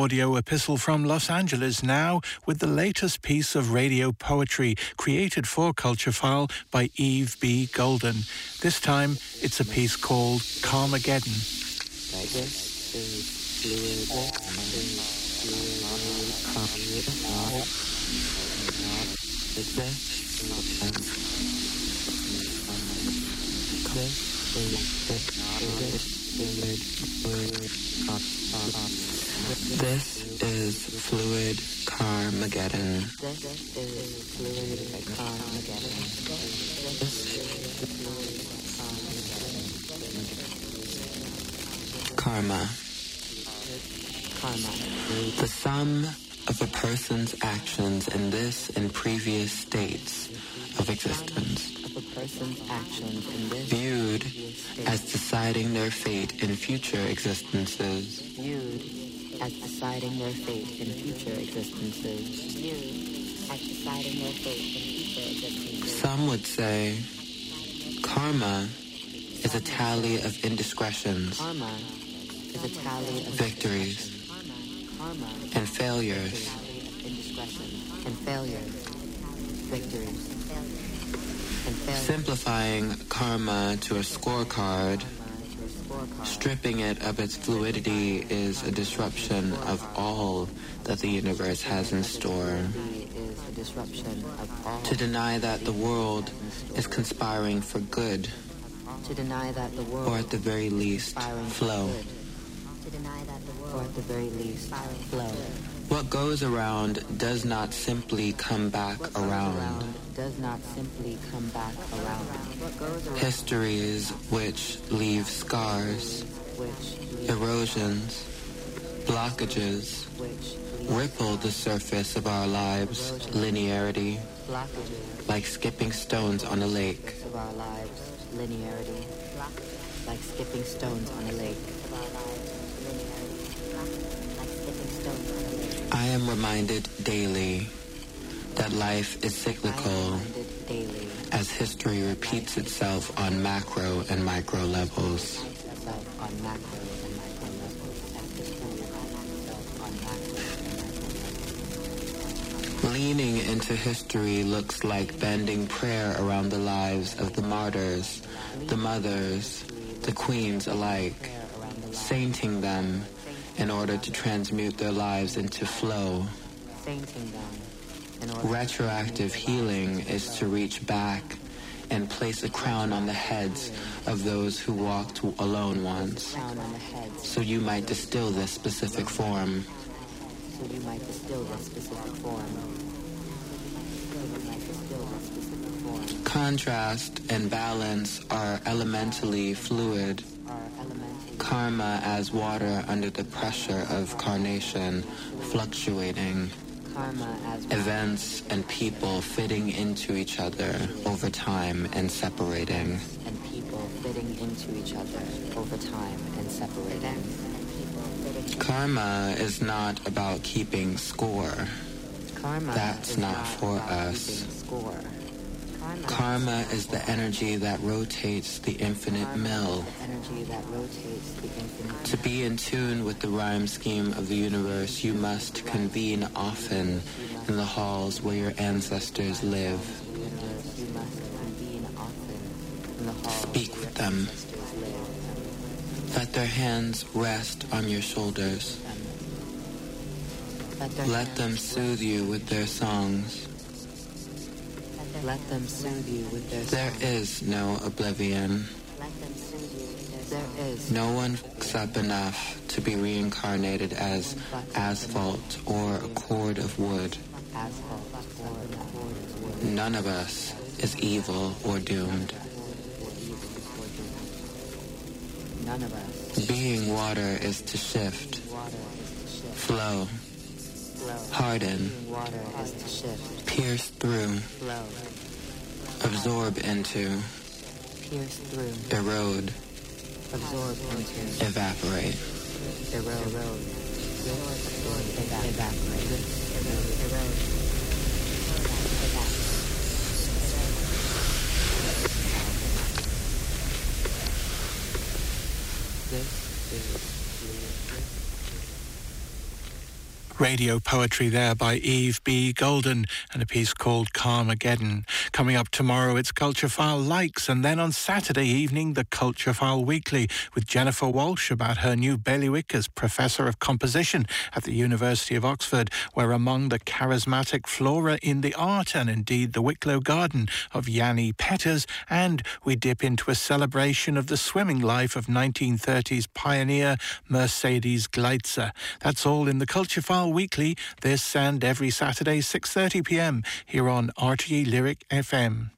audio epistle from Los Angeles now with the latest piece of radio poetry created for Culture File by Yves B. Golden. This time it's a piece called Karmageddon. This is Fluid Karmageddon. Karma. Karma. The sum of a person's actions in this and previous states of existence viewed as deciding their fate in future existences. As deciding their fate in future existences. Viewed as deciding their fate in future existences. Some would say karma is a tally of indiscretions, karma is a tally of victories, and failures. And failures, victories. Simplifying karma to a scorecard, stripping it of its fluidity is a disruption of all that the universe has in store. To deny that the world is conspiring for good, to deny that the world, or at the very least, flow. To deny that the world, or at the very least, flow. What goes around does not simply come back around. Does not simply come back around. Histories which leave scars, erosions, blockages, ripple the surface of our lives, linearity, like skipping stones on a lake. Linearity, like skipping stones on a lake. I am reminded daily that life is cyclical as history repeats itself on macro and micro levels. Leaning into history looks like bending prayer around the lives of the martyrs, the mothers, the queens alike, sainting them in order to transmute their lives into flow. Retroactive healing is to reach back and place a crown on the heads of those who walked alone once. So you might distill this specific form. So you might distill this specific form. Contrast and balance are elementally fluid karma as water under the pressure of carnation, fluctuating. Events and people fitting into each other over time and separating. And people fitting into each other over time and separating. Karma is not about keeping score. Karma That's not, not for us. Score. Karma is the energy that rotates the infinite mill. To be in tune with the rhyme scheme of the universe, you must convene often in the halls where your ancestors live. Speak with them. Let their hands rest on your shoulders. Let them soothe you with their songs. Let them soothe you with their There is no oblivion. There is no one fucks up enough to be reincarnated as asphalt or a cord of wood. None of us is evil or doomed. Being water is to shift, flow, harden, pierce through, absorb into, erode, absorb into, evaporate, erode, erode, evaporate, erode. This is Radio poetry there by Yves B. Golden and a piece called Karmageddon. Coming up tomorrow, it's Culture File Likes, and then on Saturday evening, the Culture File Weekly with Jennifer Walshe about her new bailiwick as Professor of Composition at the University of Oxford, where among the charismatic flora in the art and indeed the Wicklow Garden of Yanni Petters, and we dip into a celebration of the swimming life of 1930s pioneer Mercedes Gleitze. That's all in the Culture File Weekly this and every Saturday 6:30 p.m. here on RTE Lyric FM.